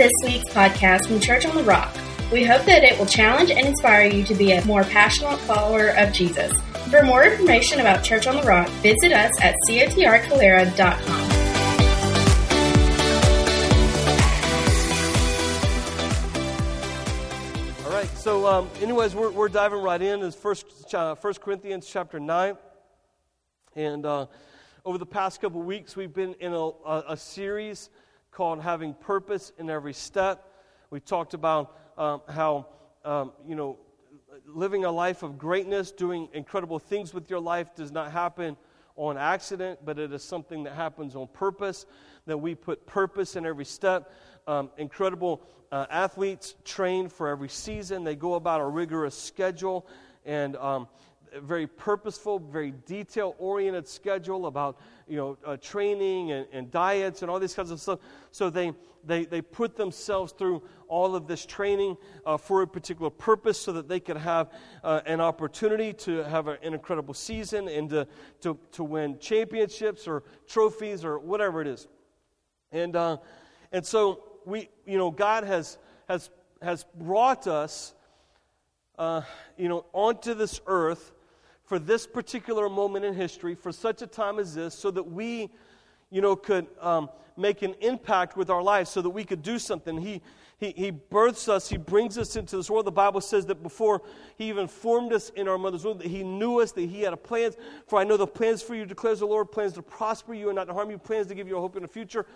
This week's podcast from Church on the Rock. We hope that it will challenge and inspire you to be a more passionate follower of Jesus. For more information about Church on the Rock, visit us at cotrcalera.com. All right, so um, anyways, we're, we're diving right in. It's First, uh, First Corinthians chapter 9. And uh, over the past couple weeks, we've been in a, a, a series called Having Purpose in Every Step. We talked about um, how, um, you know, living a life of greatness, doing incredible things with your life does not happen on accident, but it is something that happens on purpose, that we put purpose in every step. Um, incredible uh, athletes train for every season, they go about a rigorous schedule and um, very purposeful, very detail oriented schedule about you know uh, training and, and, diets and all these kinds of stuff. So they they they put themselves through all of this training uh, for a particular purpose, so that they could have uh, an opportunity to have an incredible season and to, to to win championships or trophies or whatever it is. And uh, and so we you know God has has has brought us. Uh, you know, onto this earth for this particular moment in history, for such a time as this, so that we, you know, could um, make an impact with our lives, so that we could do something. He, he, he births us, He brings us into this world. The Bible says that before He even formed us in our mother's womb, that He knew us, that He had a plans. For I know the plans for you, declares the Lord, plans to prosper you and not to harm you, plans to give you a hope in the future.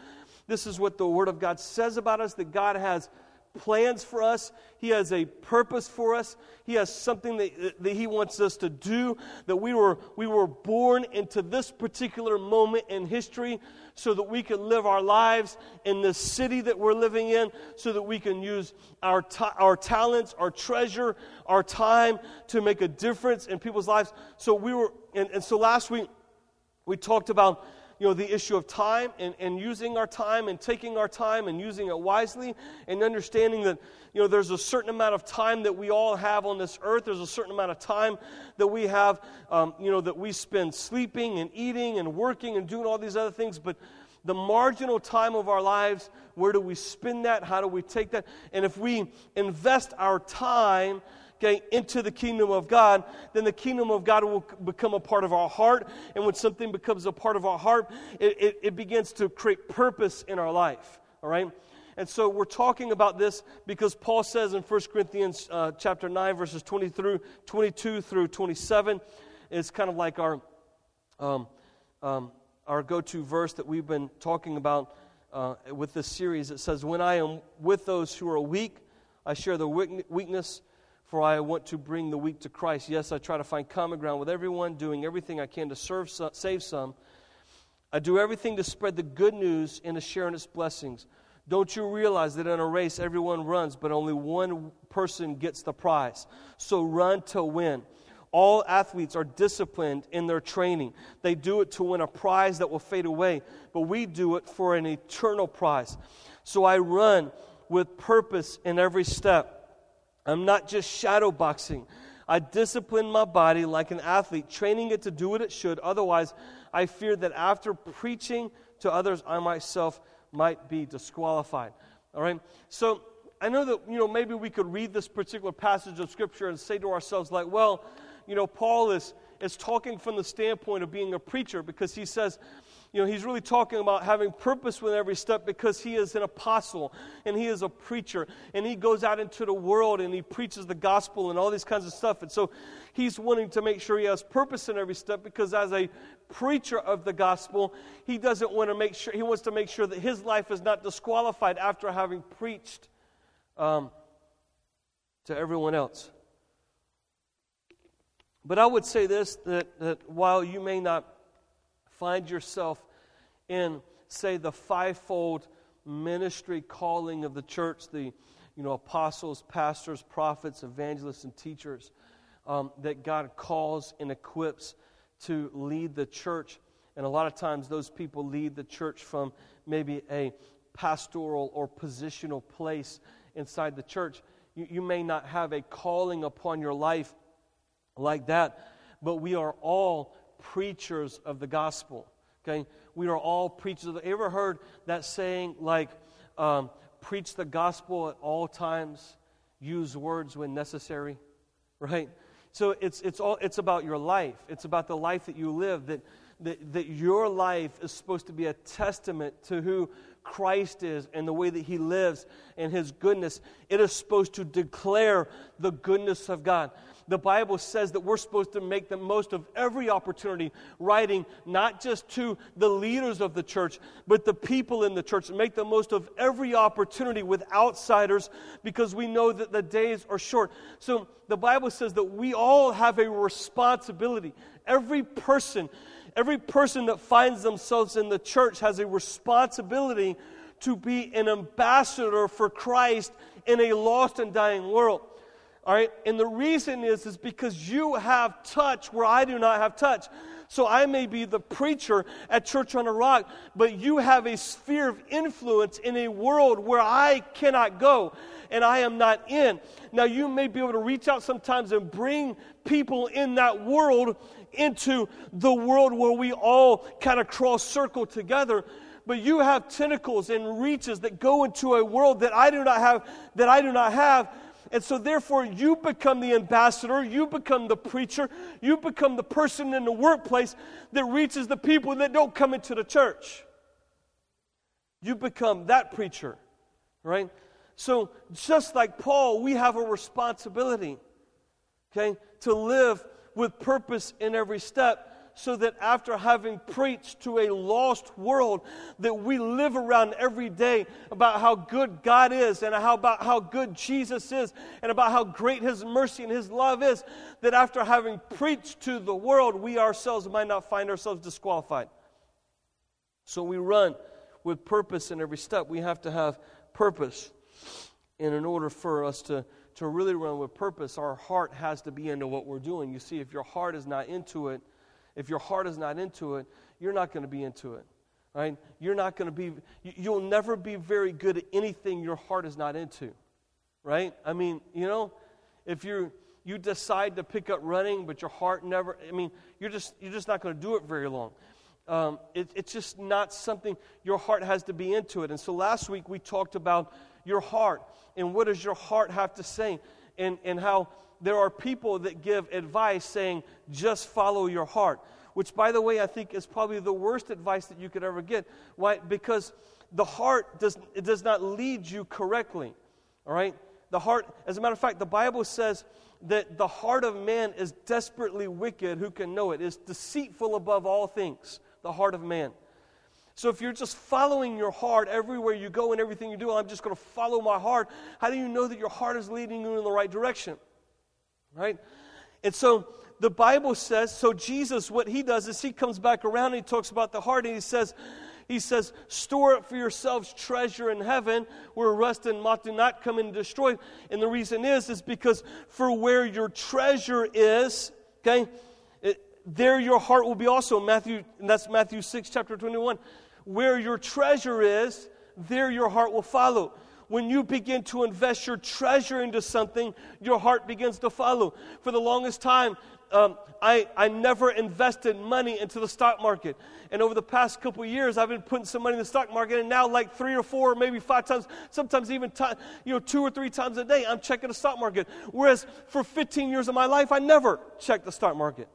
This is what the Word of God says about us, that God has plans for us. He has a purpose for us. He has something that, that He wants us to do. That we were, we were born into this particular moment in history so that we can live our lives in the city that we're living in, so that we can use our, ta- our talents, our treasure, our time to make a difference in people's lives. So we were, and, and so last week we talked about you know, the issue of time and, and using our time and taking our time and using it wisely and understanding that, you know, there's a certain amount of time that we all have on this earth. There's a certain amount of time that we have, um, you know, that we spend sleeping and eating and working and doing all these other things. But the marginal time of our lives, where do we spend that? How do we take that? And if we invest our time, okay, into the kingdom of God, then the kingdom of God will become a part of our heart. And when something becomes a part of our heart, it, it, it begins to create purpose in our life. All right? And so we're talking about this because Paul says in 1 Corinthians uh, chapter 9, verses 20 through 22 through 27, it's kind of like our, um, um, our go to verse that we've been talking about uh, with this series. It says, When I am with those who are weak, I share their weakness for I want to bring the weak to Christ. Yes, I try to find common ground with everyone, doing everything I can to serve some, save some. I do everything to spread the good news and to share in its blessings. Don't you realize that in a race everyone runs, but only one person gets the prize? So run to win. All athletes are disciplined in their training. They do it to win a prize that will fade away, but we do it for an eternal prize. So I run with purpose in every step. I'm not just shadow boxing. I discipline my body like an athlete, training it to do what it should. Otherwise, I fear that after preaching to others, I myself might be disqualified. All right? So I know that, you know, maybe we could read this particular passage of Scripture and say to ourselves, like, well, you know, Paul is, is talking from the standpoint of being a preacher because he says, you know, he's really talking about having purpose with every step because he is an apostle and he is a preacher and he goes out into the world and he preaches the gospel and all these kinds of stuff. And so he's wanting to make sure he has purpose in every step because as a preacher of the gospel, he doesn't want to make sure, he wants to make sure that his life is not disqualified after having preached um, to everyone else. But I would say this that, that while you may not find yourself in, say, the fivefold ministry calling of the church, the you know, apostles, pastors, prophets, evangelists, and teachers um, that God calls and equips to lead the church. And a lot of times, those people lead the church from maybe a pastoral or positional place inside the church. You, you may not have a calling upon your life like that, but we are all preachers of the gospel. Okay? We are all preachers the. You ever heard that saying like, um, preach the gospel at all times, use words when necessary, right? So it's, it's, all, it's about your life. It's about the life that you live, that, that, that your life is supposed to be a testament to who Christ is and the way that he lives and his goodness. It is supposed to declare the goodness of God the Bible says that we're supposed to make the most of every opportunity, writing not just to the leaders of the church, but the people in the church. Make the most of every opportunity with outsiders because we know that the days are short. So the Bible says that we all have a responsibility. Every person, every person that finds themselves in the church has a responsibility to be an ambassador for Christ in a lost and dying world. All right? And the reason is is because you have touch where I do not have touch. So I may be the preacher at Church on a Rock, but you have a sphere of influence in a world where I cannot go and I am not in. Now you may be able to reach out sometimes and bring people in that world into the world where we all kind of cross circle together but you have tentacles and reaches that go into a world that I do not have that I do not have and so, therefore, you become the ambassador, you become the preacher, you become the person in the workplace that reaches the people that don't come into the church. You become that preacher, right? So, just like Paul, we have a responsibility, okay, to live with purpose in every step so that after having preached to a lost world that we live around every day about how good God is and how about how good Jesus is and about how great his mercy and his love is that after having preached to the world we ourselves might not find ourselves disqualified. So we run with purpose in every step. We have to have purpose. And in order for us to to really run with purpose, our heart has to be into what we're doing. You see, if your heart is not into it, if your heart is not into it, you're not going to be into it. Right? You're not going to be, you'll never be very good at anything your heart is not into. Right? I mean, you know, if you you decide to pick up running, but your heart never, I mean, you're just, you're just not going to do it very long. Um, it, it's just not something your heart has to be into it. And so last week we talked about your heart and what does your heart have to say and, and how there are people that give advice saying, just follow your heart, which, by the way, I think is probably the worst advice that you could ever get. Why? Because the heart does, it does not lead you correctly. All right? The heart, as a matter of fact, the Bible says that the heart of man is desperately wicked. Who can know it? It's deceitful above all things, the heart of man. So if you're just following your heart everywhere you go and everything you do, I'm just going to follow my heart, how do you know that your heart is leading you in the right direction? Right? And so the Bible says, so Jesus, what he does is he comes back around and he talks about the heart and he says, he says, store up for yourselves treasure in heaven where rust and moth do not come and destroy. And the reason is, is because for where your treasure is, okay, it, there your heart will be also. Matthew, that's Matthew 6, chapter 21. Where your treasure is, there your heart will follow when you begin to invest your treasure into something, your heart begins to follow. For the longest time, um, I, I never invested money into the stock market. And over the past couple years, I've been putting some money in the stock market, and now, like three or four, maybe five times, sometimes even time, you know, two or three times a day, I'm checking the stock market. Whereas for 15 years of my life, I never checked the stock market.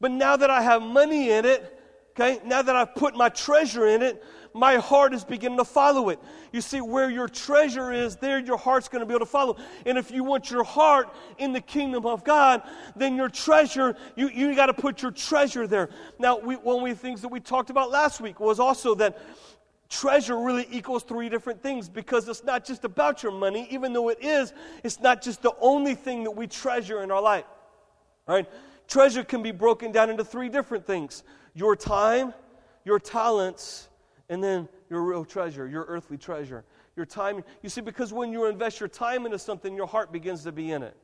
But now that I have money in it, okay, now that I've put my treasure in it, my heart is beginning to follow it. You see, where your treasure is, there your heart's going to be able to follow. And if you want your heart in the kingdom of God, then your treasure, you, you got to put your treasure there. Now, we, one of the things that we talked about last week was also that treasure really equals three different things because it's not just about your money, even though it is, it's not just the only thing that we treasure in our life. Right? Treasure can be broken down into three different things your time, your talents, and then your real treasure, your earthly treasure, your time. You see, because when you invest your time into something, your heart begins to be in it.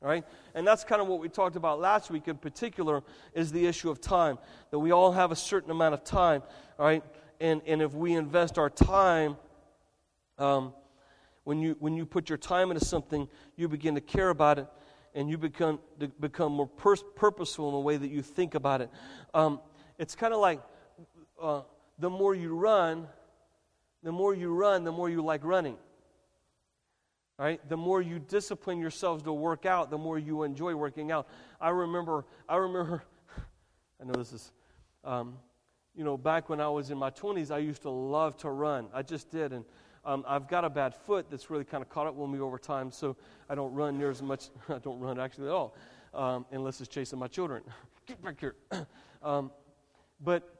Right? And that's kind of what we talked about last week in particular is the issue of time. That we all have a certain amount of time. Right? And, and if we invest our time, um, when, you, when you put your time into something, you begin to care about it and you become, become more pur- purposeful in the way that you think about it. Um, it's kind of like uh, the more you run, the more you run, the more you like running. Right? The more you discipline yourselves to work out, the more you enjoy working out. I remember, I remember, I know this is, um, you know, back when I was in my 20s, I used to love to run. I just did. And um, I've got a bad foot that's really kind of caught up with me over time, so I don't run near as much. I don't run actually at all, um, unless it's chasing my children. Get back here. um, but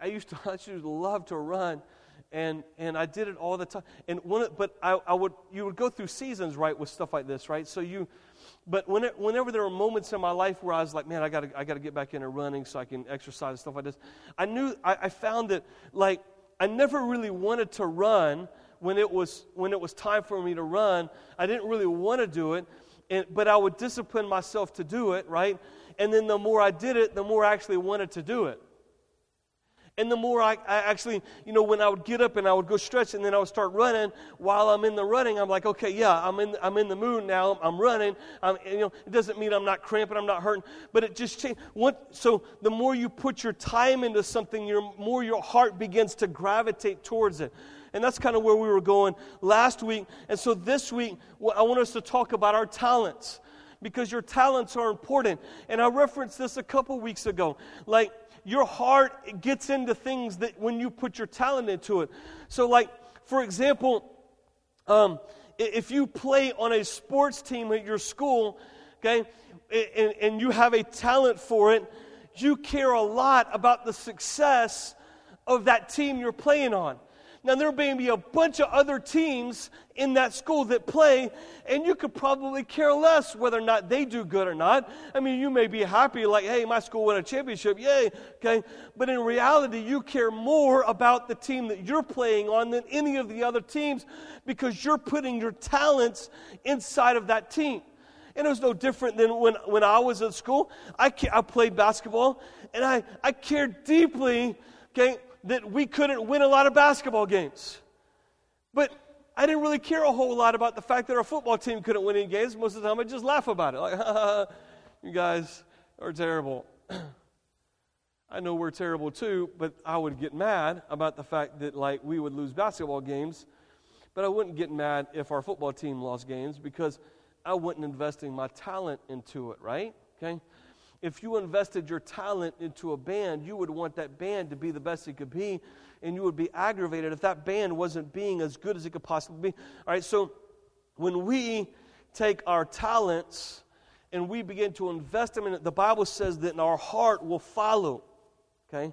I, used to, I used to love to run, and and I did it all the time. And one, but I, I would, you would go through seasons, right, with stuff like this, right? So you, but when it, whenever there were moments in my life where I was like, man, I gotta I got to get back into running so I can exercise and stuff like this. I knew I, I found that like I never really wanted to run when it was when it was time for me to run. I didn't really want to do it, and, but I would discipline myself to do it, right? And then the more I did it, the more I actually wanted to do it. And the more I, I, actually, you know, when I would get up and I would go stretch and then I would start running, while I'm in the running, I'm like, okay, yeah, I'm in, I'm in the mood now. I'm running. I'm, you know, it doesn't mean I'm not cramping, I'm not hurting, but it just changed. So the more you put your time into something, your more your heart begins to gravitate towards it. And that's kind of where we were going last week. And so this week, I want us to talk about our talents because your talents are important. And I referenced this a couple weeks ago. Like, your heart gets into things that when you put your talent into it. So, like, for example, um, if you play on a sports team at your school, okay, and, and you have a talent for it, you care a lot about the success of that team you're playing on. Now, there may be a bunch of other teams in that school that play, and you could probably care less whether or not they do good or not. I mean, you may be happy, like, hey, my school won a championship, yay, okay? But in reality, you care more about the team that you're playing on than any of the other teams because you're putting your talents inside of that team. And it was no different than when, when I was at school. I, I played basketball, and I, I cared deeply, okay, that we couldn't win a lot of basketball games. But I didn't really care a whole lot about the fact that our football team couldn't win any games. Most of the time, I just laugh about it. Like, you guys are terrible. I know we're terrible too, but I would get mad about the fact that like we would lose basketball games, but I wouldn't get mad if our football team lost games because I wasn't investing my talent into it, right? Okay? If you invested your talent into a band, you would want that band to be the best it could be, and you would be aggravated if that band wasn't being as good as it could possibly be. All right, so when we take our talents and we begin to invest them in it, the Bible says that our heart will follow. Okay?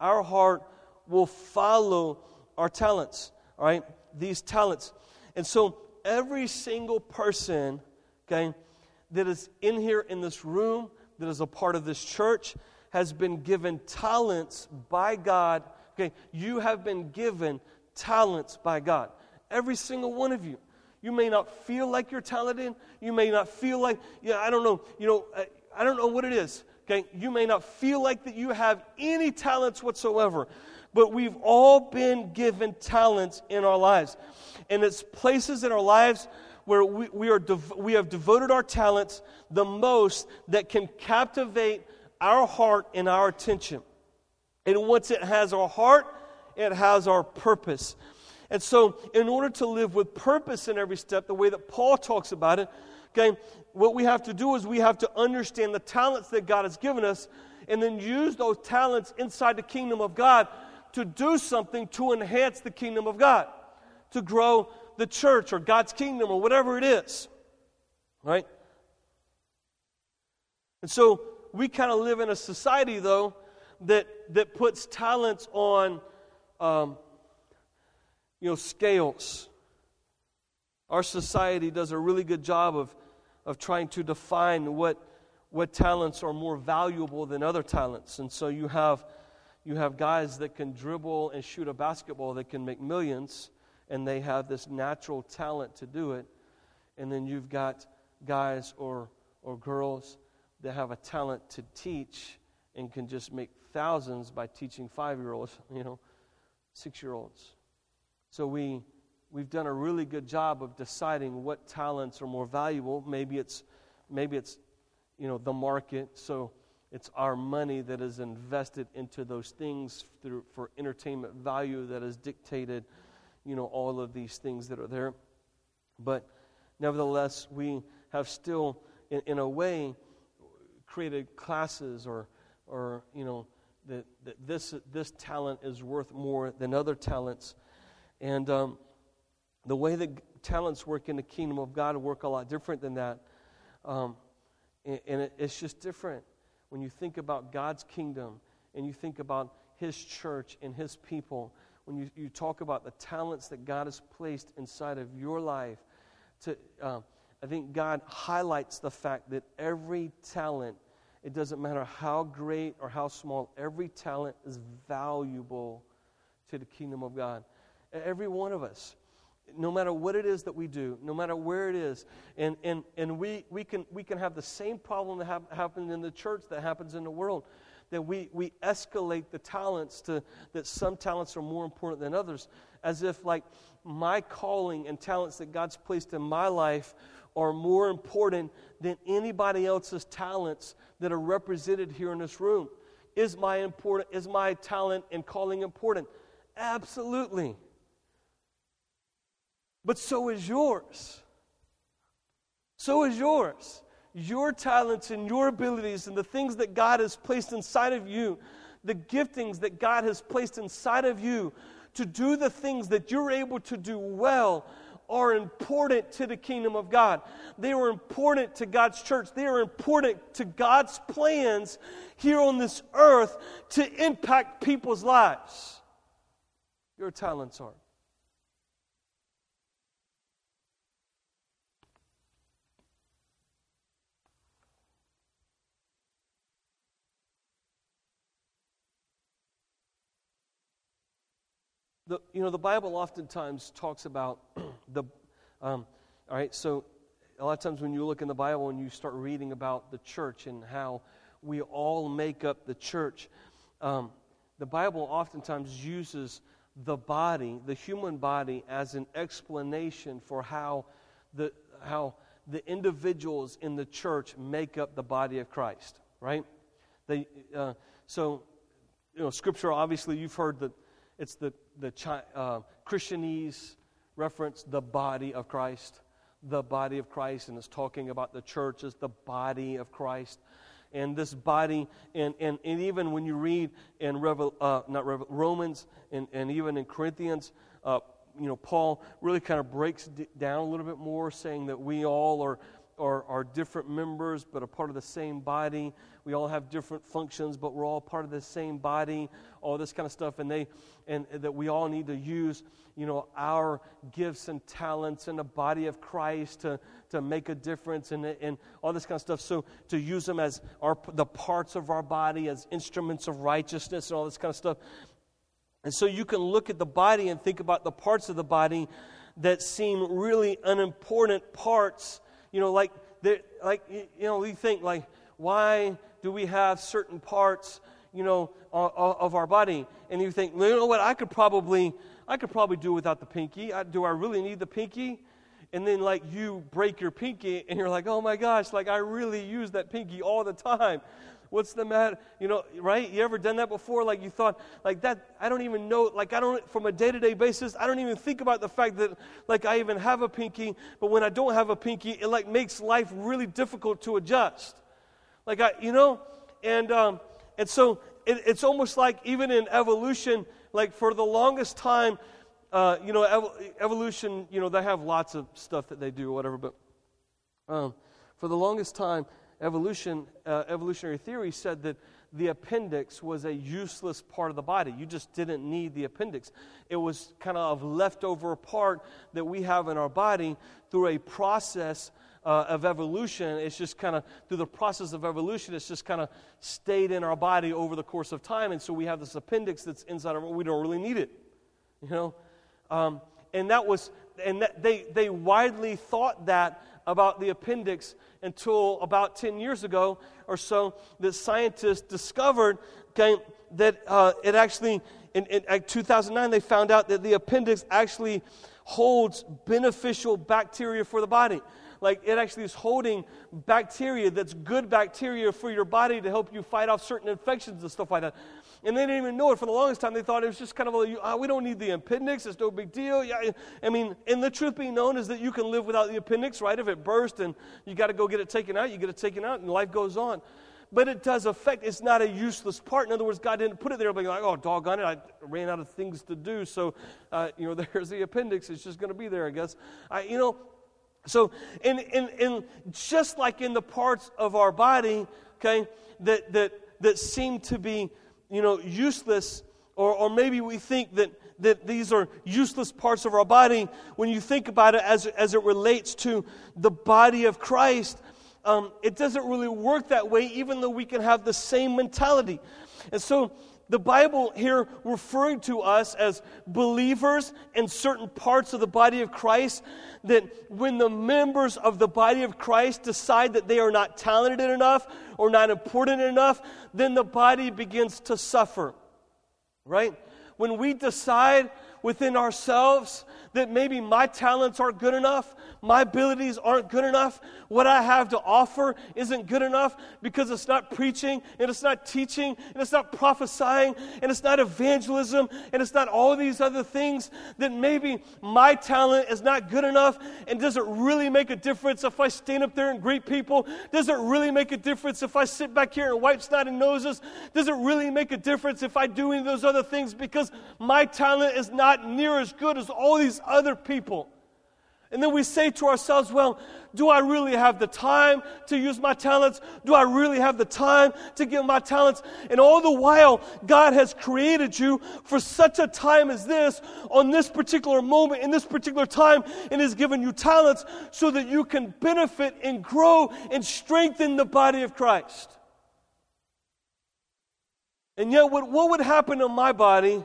Our heart will follow our talents. All right? These talents. And so every single person, okay, that is in here in this room, that is a part of this church has been given talents by God. Okay, you have been given talents by God. Every single one of you. You may not feel like you're talented. You may not feel like, yeah, I don't know, you know, I, I don't know what it is. Okay, you may not feel like that you have any talents whatsoever, but we've all been given talents in our lives. And it's places in our lives where we, we, are dev- we have devoted our talents the most that can captivate our heart and our attention. And once it has our heart, it has our purpose. And so, in order to live with purpose in every step, the way that Paul talks about it, okay, what we have to do is we have to understand the talents that God has given us and then use those talents inside the kingdom of God to do something to enhance the kingdom of God, to grow the church or God's kingdom or whatever it is. Right? And so we kind of live in a society, though, that, that puts talents on, um, you know, scales. Our society does a really good job of, of trying to define what, what talents are more valuable than other talents. And so you have, you have guys that can dribble and shoot a basketball that can make millions, and they have this natural talent to do it. And then you've got guys or, or girls that have a talent to teach and can just make thousands by teaching five year olds, you know, six year olds. So we, we've done a really good job of deciding what talents are more valuable. Maybe it's, maybe it's you know, the market. So it's our money that is invested into those things through, for entertainment value that is dictated you know, all of these things that are there. But Nevertheless, we have still, in, in a way, created classes or, or you know, that, that this, this talent is worth more than other talents. And um, the way that talents work in the kingdom of God work a lot different than that. Um, and, and it, it's just different when you think about God's kingdom and you think about His church and His people. When you, you talk about the talents that God has placed inside of your life, to, uh, I think God highlights the fact that every talent, it doesn't matter how great or how small, every talent is valuable to the kingdom of God. Every one of us no matter what it is that we do, no matter where it is. And, and, and we, we, can, we can have the same problem that ha- happens in the church that happens in the world. That we, we escalate the talents to that some talents are more important than others, as if like my calling and talents that God's placed in my life are more important than anybody else's talents that are represented here in this room. Is my important is my talent and calling important? Absolutely. But so is yours. So is yours. Your talents and your abilities and the things that God has placed inside of you, the giftings that God has placed inside of you to do the things that you're able to do well are important to the kingdom of God. They are important to God's church. They are important to God's plans here on this earth to impact people's lives. Your talents are. The, you know, the Bible oftentimes talks about the, um, all right, so a lot of times when you look in the Bible and you start reading about the church and how we all make up the church, um, the Bible oftentimes uses the body, the human body, as an explanation for how the, how the individuals in the church make up the body of Christ, right? They, uh, so, you know, Scripture, obviously, you've heard that it's the, the uh, Christianese reference, the body of Christ. The body of Christ, and it's talking about the church as the body of Christ. And this body, and, and, and even when you read in Revel, uh, not Revel, Romans and, and even in Corinthians, uh, you know, Paul really kind of breaks down a little bit more, saying that we all are are, are different members but a part of the same body. We all have different functions, but we're all part of the same body, all this kind of stuff. And, they, and that we all need to use you know, our gifts and talents in the body of Christ to, to make a difference and, and all this kind of stuff. So to use them as our, the parts of our body as instruments of righteousness and all this kind of stuff. And so you can look at the body and think about the parts of the body that seem really unimportant parts you know, like, like you know, we think like, why do we have certain parts, you know, of our body? And you think, well, you know what? I could probably, I could probably do without the pinky. I, do I really need the pinky? And then like you break your pinky, and you're like, oh my gosh, like I really use that pinky all the time. What's the matter? You know, right? You ever done that before? Like you thought, like that, I don't even know, like I don't, from a day to day basis, I don't even think about the fact that, like, I even have a pinky, but when I don't have a pinky, it like makes life really difficult to adjust. Like, I, you know, and, um, and so it, it's almost like even in evolution, like for the longest time, uh, you know, ev- evolution, you know, they have lots of stuff that they do or whatever, but um, for the longest time, evolution, uh, evolutionary theory said that the appendix was a useless part of the body. You just didn't need the appendix. It was kind of a leftover part that we have in our body through a process uh, of evolution. It's just kind of, through the process of evolution, it's just kind of stayed in our body over the course of time. And so we have this appendix that's inside of it. We don't really need it, you know? Um, and that was, and that they, they widely thought that about the appendix until about 10 years ago or so that scientists discovered okay, that uh, it actually, in, in, in 2009, they found out that the appendix actually holds beneficial bacteria for the body. Like it actually is holding bacteria that's good bacteria for your body to help you fight off certain infections and stuff like that. And they didn't even know it for the longest time. They thought it was just kind of, a, oh, we don't need the appendix. It's no big deal. Yeah, I mean, and the truth being known is that you can live without the appendix, right? If it burst and you got to go get it taken out, you get it taken out, and life goes on. But it does affect. It's not a useless part. In other words, God didn't put it there, being like, oh, doggone it, I ran out of things to do. So, uh, you know, there's the appendix. It's just going to be there, I guess. I, you know, so, and, and, and just like in the parts of our body, okay, that, that, that seem to be, you know, useless, or, or maybe we think that, that these are useless parts of our body, when you think about it as, as it relates to the body of Christ, um, it doesn't really work that way, even though we can have the same mentality. And so, the Bible here referring to us as believers in certain parts of the body of Christ, that when the members of the body of Christ decide that they are not talented enough or not important enough, then the body begins to suffer. Right? When we decide within ourselves that maybe my talents aren't good enough, my abilities aren't good enough, what I have to offer isn't good enough because it's not preaching and it's not teaching and it's not prophesying and it's not evangelism and it's not all these other things, that maybe my talent is not good enough and does it really make a difference if I stand up there and greet people? Does it really make a difference if I sit back here and wipe snot and noses? Does it really make a difference if I do any of those other things because my talent is not near as good as all these other people. And then we say to ourselves, well, do I really have the time to use my talents? Do I really have the time to give my talents? And all the while, God has created you for such a time as this, on this particular moment, in this particular time, and has given you talents so that you can benefit and grow and strengthen the body of Christ. And yet, what, what would happen to my body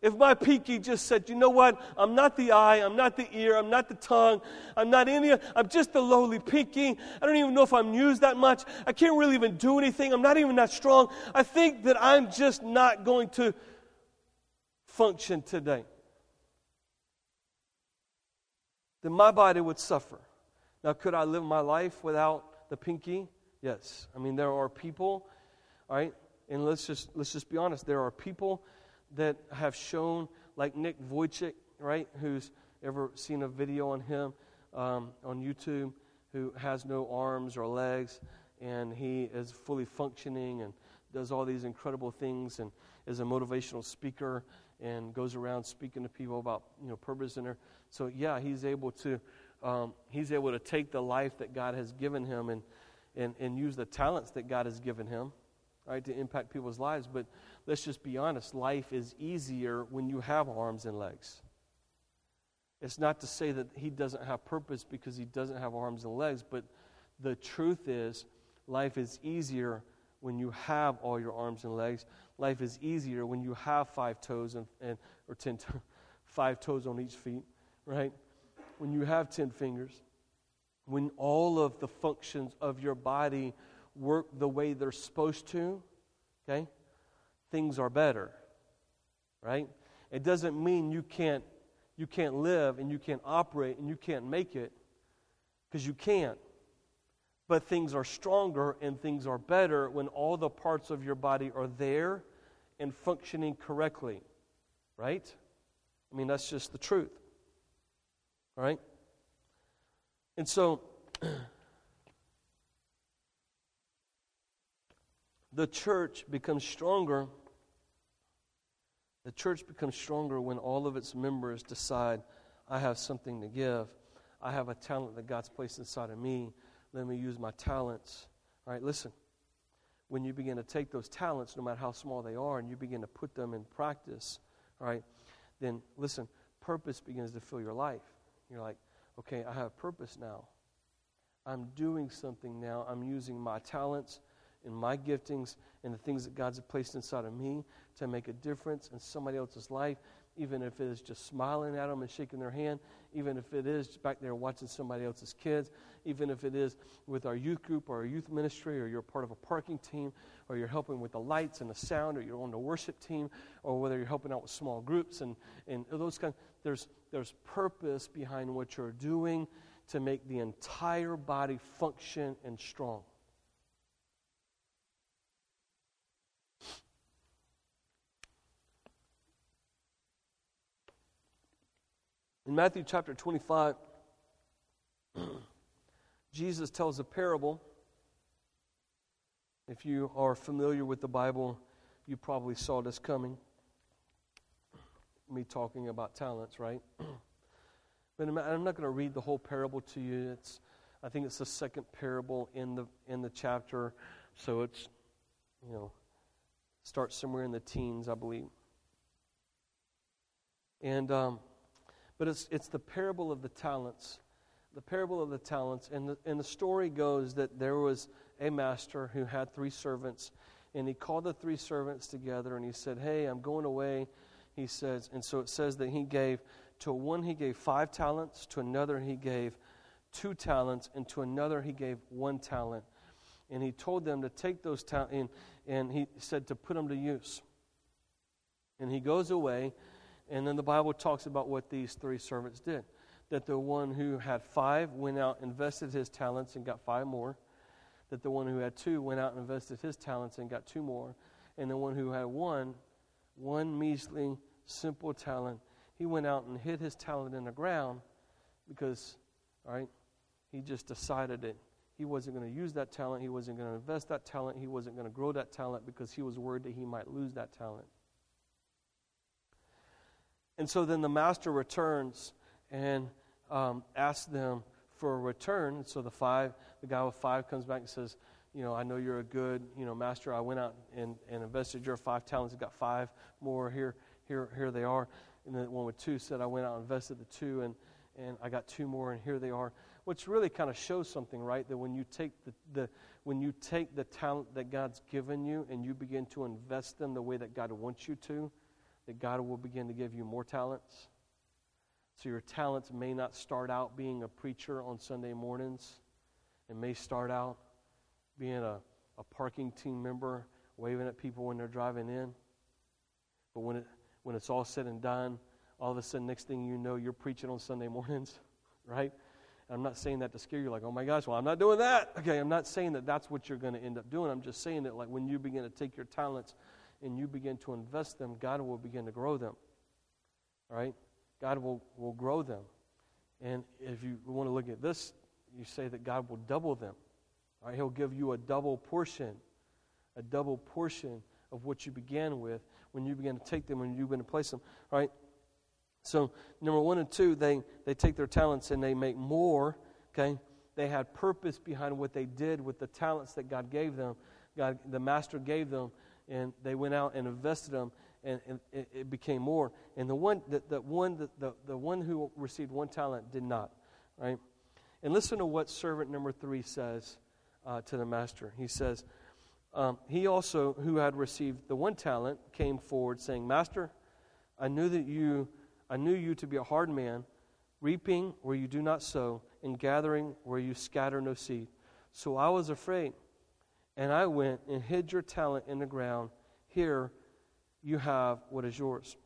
if my pinky just said, you know what, I'm not the eye, I'm not the ear, I'm not the tongue, I'm not any, I'm just the lowly pinky. I don't even know if I'm used that much. I can't really even do anything. I'm not even that strong. I think that I'm just not going to function today. Then my body would suffer. Now, could I live my life without the pinky? Yes. I mean, there are people, all right, and let's just let's just be honest. There are people that have shown, like Nick Vujicic, right, who's ever seen a video on him um, on YouTube, who has no arms or legs, and he is fully functioning and does all these incredible things and is a motivational speaker and goes around speaking to people about you know purpose in there. So yeah, he's able to um, he's able to take the life that God has given him and, and and use the talents that God has given him, right, to impact people's lives. But let's just be honest, life is easier when you have arms and legs. It's not to say that he doesn't have purpose because he doesn't have arms and legs, but the truth is, life is easier when you have all your arms and legs. Life is easier when you have five toes and, and or ten, five toes on each feet, right? When you have ten fingers, when all of the functions of your body work the way they're supposed to, okay? Things are better. Right? It doesn't mean you can't you can't live and you can't operate and you can't make it because you can't. But things are stronger and things are better when all the parts of your body are there and functioning correctly. Right? I mean, that's just the truth. All right? And so, the church becomes stronger the church becomes stronger when all of its members decide, I have something to give. I have a talent that God's placed inside of me. Let me use my talents. All right, listen. When you begin to take those talents, no matter how small they are, and you begin to put them in practice, all right, then listen, purpose begins to fill your life. You're like, okay, I have purpose now. I'm doing something now. I'm using my talents and my giftings and the things that God's placed inside of me to make a difference in somebody else's life, even if it is just smiling at them and shaking their hand, even if it is back there watching somebody else's kids, even if it is with our youth group or our youth ministry, or you're part of a parking team, or you're helping with the lights and the sound, or you're on the worship team, or whether you're helping out with small groups and, and those kind there's there's purpose behind what you're doing to make the entire body function and strong. In Matthew chapter 25, Jesus tells a parable. If you are familiar with the Bible, you probably saw this coming. Me talking about talents, right? but I'm not going to read the whole parable to you. It's, I think it's the second parable in the in the chapter, so it's, you know, starts somewhere in the teens, I believe. And um, but it's it's the parable of the talents, the parable of the talents, and the and the story goes that there was a master who had three servants, and he called the three servants together and he said, Hey, I'm going away. He says, and so it says that he gave to one he gave five talents, to another he gave two talents, and to another he gave one talent. And he told them to take those talents, and, and he said to put them to use. And he goes away, and then the Bible talks about what these three servants did. That the one who had five went out, invested his talents, and got five more that the one who had two went out and invested his talents and got two more. And the one who had one, one measly, simple talent, he went out and hid his talent in the ground because, all right, he just decided that he wasn't going to use that talent, he wasn't going to invest that talent, he wasn't going to grow that talent because he was worried that he might lose that talent. And so then the master returns and um, asks them, for a return. So the five, the guy with five comes back and says, you know, I know you're a good, you know, master. I went out and, and invested your five talents and got five more. Here, here, here they are. And the one with two said, I went out and invested the two and, and I got two more and here they are. Which really kind of shows something, right? That when you take the, the when you take the talent that God's given you and you begin to invest them the way that God wants you to, that God will begin to give you more talents. So your talents may not start out being a preacher on Sunday mornings. It may start out being a, a parking team member, waving at people when they're driving in. But when, it, when it's all said and done, all of a sudden, next thing you know, you're preaching on Sunday mornings, right? And I'm not saying that to scare you, like, oh my gosh, well, I'm not doing that. Okay, I'm not saying that that's what you're going to end up doing. I'm just saying that, like, when you begin to take your talents and you begin to invest them, God will begin to grow them, right? God will, will grow them. And if you want to look at this, you say that God will double them. Right? He'll give you a double portion, a double portion of what you began with when you begin to take them and you begin to place them. Right? So, number one and two, they, they take their talents and they make more. Okay? They had purpose behind what they did with the talents that God gave them. God, the master gave them, and they went out and invested them and, and it, it, became more. And the one, the, the one, the, the, the one who received one talent did not, right? And listen to what servant number three says uh, to the master. He says, um, He also, who had received the one talent, came forward, saying, Master, I knew that you, I knew you to be a hard man, reaping where you do not sow, and gathering where you scatter no seed. So I was afraid, and I went and hid your talent in the ground. Here you have what is yours.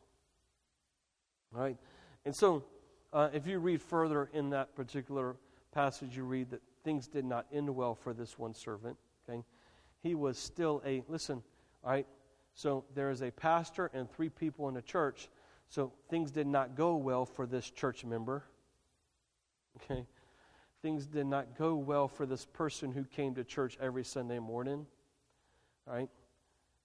All right? And so, uh, if you read further in that particular passage, you read that things did not end well for this one servant. Okay? He was still a, listen, all right? So, there is a pastor and three people in the church. So, things did not go well for this church member. Okay? Things did not go well for this person who came to church every Sunday morning. right?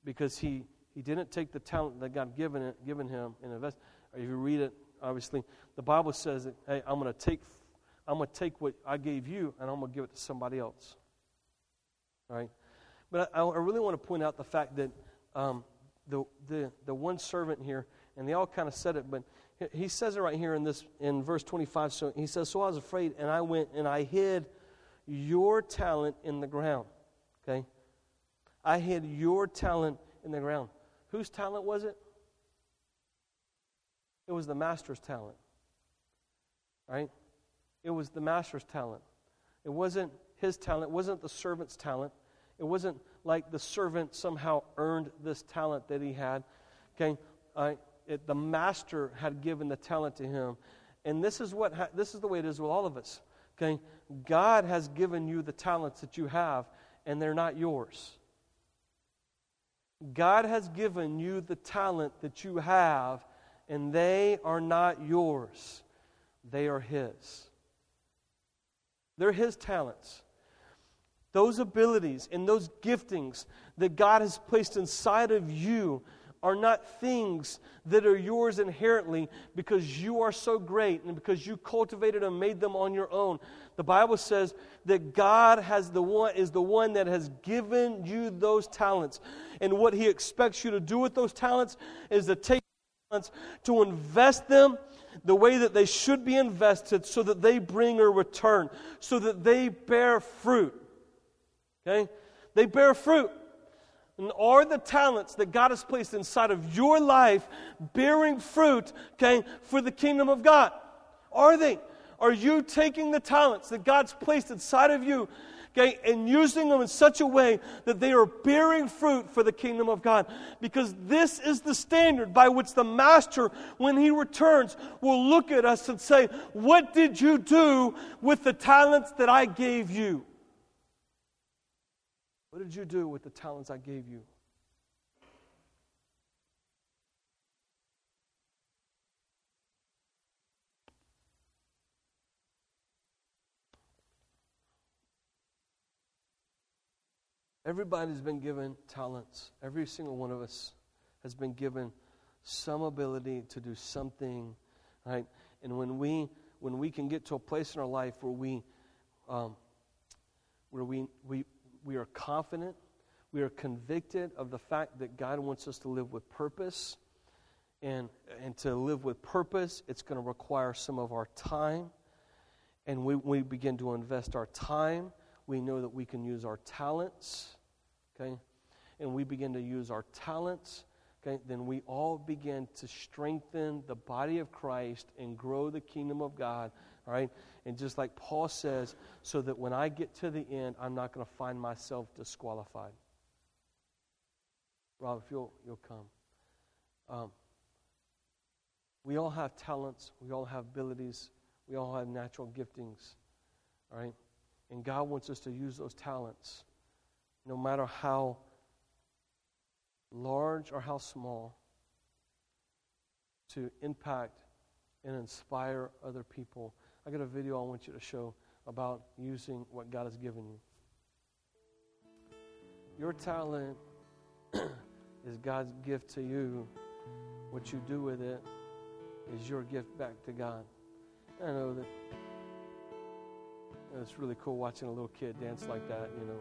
Because he he didn't take the talent that God given it, given him and invest. If you read it, obviously, the Bible says that, hey, I'm going to take, I'm going to take what I gave you and I'm going to give it to somebody else. All right? But I, I really want to point out the fact that um, the, the, the one servant here, and they all kind of said it, but he says it right here in this in verse 25. So he says, So I was afraid, and I went and I hid your talent in the ground. Okay? I hid your talent in the ground. Whose talent was it? It was the master's talent. Right? It was the master's talent. It wasn't his talent, it wasn't the servant's talent. It wasn't like the servant somehow earned this talent that he had. Okay? Uh, it, the master had given the talent to him. And this is what ha- this is the way it is with all of us. Okay? God has given you the talents that you have and they're not yours. God has given you the talent that you have, and they are not yours. they are His. They're His talents. Those abilities and those giftings that God has placed inside of you are not things that are yours inherently because you are so great and because you cultivated and made them on your own. The Bible says that God has the one is the one that has given you those talents. And what he expects you to do with those talents is to take talents to invest them the way that they should be invested so that they bring a return, so that they bear fruit. Okay? They bear fruit. And are the talents that God has placed inside of your life bearing fruit, okay, for the kingdom of God? Are they? Are you taking the talents that God's placed inside of you, okay, and using them in such a way that they are bearing fruit for the kingdom of God? Because this is the standard by which the master, when he returns, will look at us and say, What did you do with the talents that I gave you? What did you do with the talents I gave you? Everybody's been given talents. Every single one of us has been given some ability to do something, right? And when we when we can get to a place in our life where we um, where we, we we are confident, we are convicted of the fact that God wants us to live with purpose. And, and to live with purpose, it's going to require some of our time. And we, we begin to invest our time. We know that we can use our talents, okay? And we begin to use our talents, okay? Then we all begin to strengthen the body of Christ and grow the kingdom of God all right? And just like Paul says, so that when I get to the end, I'm not going to find myself disqualified. Rob, if you'll, you'll come. Um, we all have talents, we all have abilities, we all have natural giftings, all right? And God wants us to use those talents, no matter how large or how small, to impact and inspire other people I got a video I want you to show about using what God has given you. Your talent is God's gift to you. What you do with it is your gift back to God. I know that it's really cool watching a little kid dance like that. You know,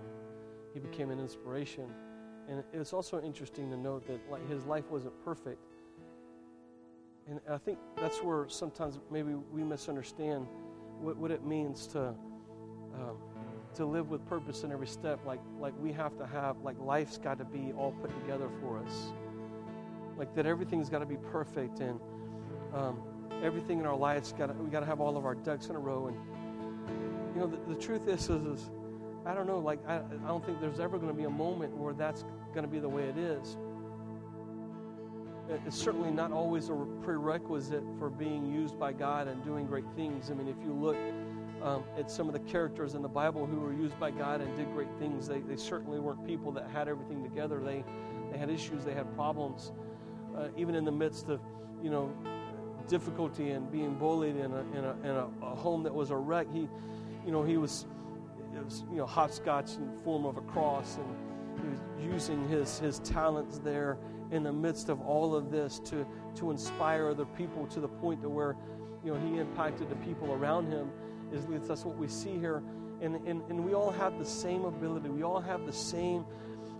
he became an inspiration, and it's also interesting to note that like his life wasn't perfect and I think that's where sometimes maybe we misunderstand what, what it means to um, to live with purpose in every step. Like like we have to have like life's got to be all put together for us. Like that everything's got to be perfect and um, everything in our lives got we got to have all of our ducks in a row. And you know the, the truth is, is, is I don't know. Like I, I don't think there's ever going to be a moment where that's going to be the way it is it's certainly not always a prerequisite for being used by God and doing great things. I mean, if you look um, at some of the characters in the Bible who were used by God and did great things, they, they certainly weren't people that had everything together. They, they had issues, they had problems. Uh, even in the midst of, you know, difficulty and being bullied in a, in a, in a, a home that was a wreck, he, you know, he was, was, you know, hopscotch in the form of a cross and he was using his, his talents there in the midst of all of this to, to inspire other people to the point to where you know he impacted the people around him is that's what we see here. And, and, and we all have the same ability. We all have the same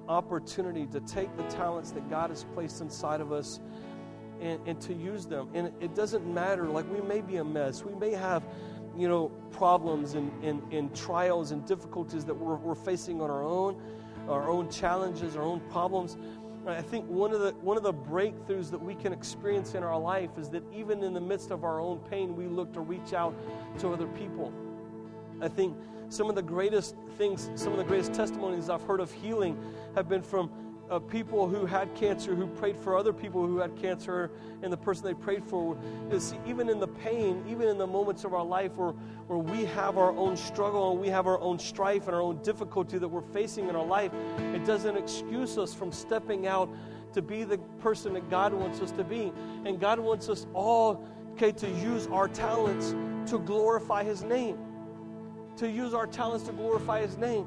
opportunity to take the talents that god has placed inside of us and, and to use them. And it doesn't matter like we may be a mess. We may have you know problems and, and, and trials and difficulties that we're, we're facing on our own our own challenges our own problems I think one of the one of the breakthroughs that we can experience in our life is that even in the midst of our own pain, we look to reach out to other people. I think some of the greatest things, some of the greatest testimonies I've heard of healing have been from uh, people who had cancer who prayed for other people who had cancer and the person they prayed for is even in the pain even in the moments of our life where, where we have our own struggle and we have our own strife and our own difficulty that we're facing in our life it doesn't excuse us from stepping out to be the person that god wants us to be and god wants us all okay to use our talents to glorify His name, to use our talents to glorify His name.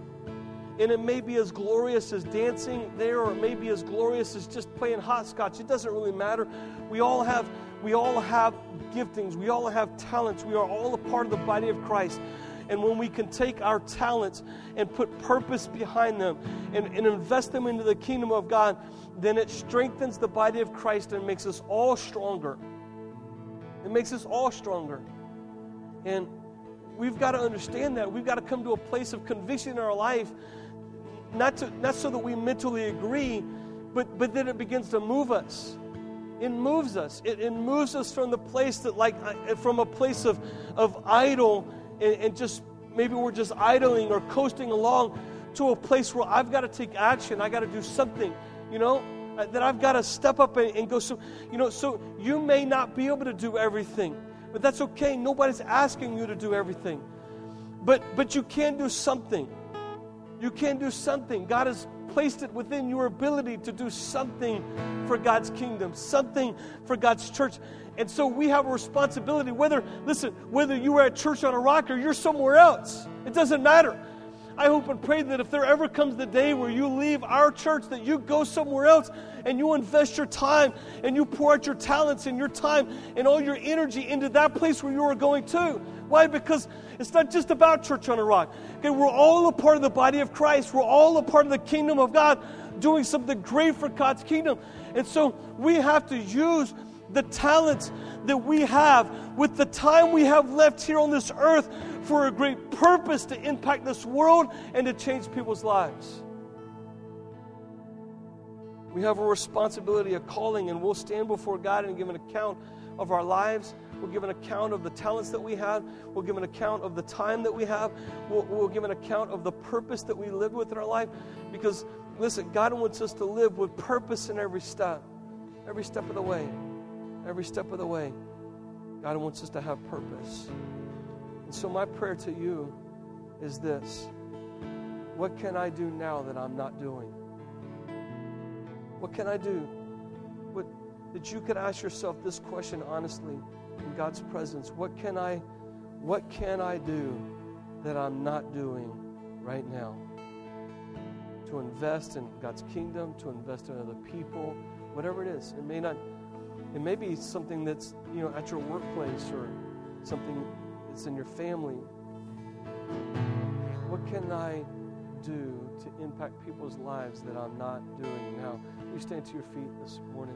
And it may be as glorious as dancing there, or it may be as glorious as just playing hopscotch. It doesn't really matter. We all have, we all have giftings. We all have talents. We are all a part of the body of Christ. And when we can take our talents and put purpose behind them and, and invest them into the kingdom of God, then it strengthens the body of Christ and makes us all stronger. It makes us all stronger. And we've got to understand that. We've got to come to a place of conviction in our life not, to, not so that we mentally agree, but, but that it begins to move us. It moves us. It, it moves us from the place that, like, from a place of, of idle and, and just maybe we're just idling or coasting along to a place where I've got to take action. I got to do something, you know, uh, that I've got to step up and, and go. So, you know, so you may not be able to do everything, but that's okay. Nobody's asking you to do everything. But, but you can do something. You can do something. God has placed it within your ability to do something for God's kingdom, something for God's church. And so we have a responsibility, whether, listen, whether you are at church on a rock or you're somewhere else, it doesn't matter. I hope and pray that if there ever comes the day where you leave our church, that you go somewhere else and you invest your time and you pour out your talents and your time and all your energy into that place where you are going to. Why? Because it's not just about Church on a Rock. Okay, we're all a part of the body of Christ. We're all a part of the kingdom of God, doing something great for God's kingdom. And so we have to use the talents that we have with the time we have left here on this earth for a great purpose to impact this world and to change people's lives. We have a responsibility, a calling, and we'll stand before God and give an account of our lives. We'll give an account of the talents that we have. We'll give an account of the time that we have. We'll, we'll give an account of the purpose that we live with in our life. Because, listen, God wants us to live with purpose in every step, every step of the way. Every step of the way. God wants us to have purpose. And so, my prayer to you is this What can I do now that I'm not doing? What can I do? What, that you could ask yourself this question honestly in God's presence. What can I, what can I do that I'm not doing right now? To invest in God's kingdom, to invest in other people, whatever it is. It may not it may be something that's, you know, at your workplace or something that's in your family. What can I do to impact people's lives that I'm not doing now? You stand to your feet this morning.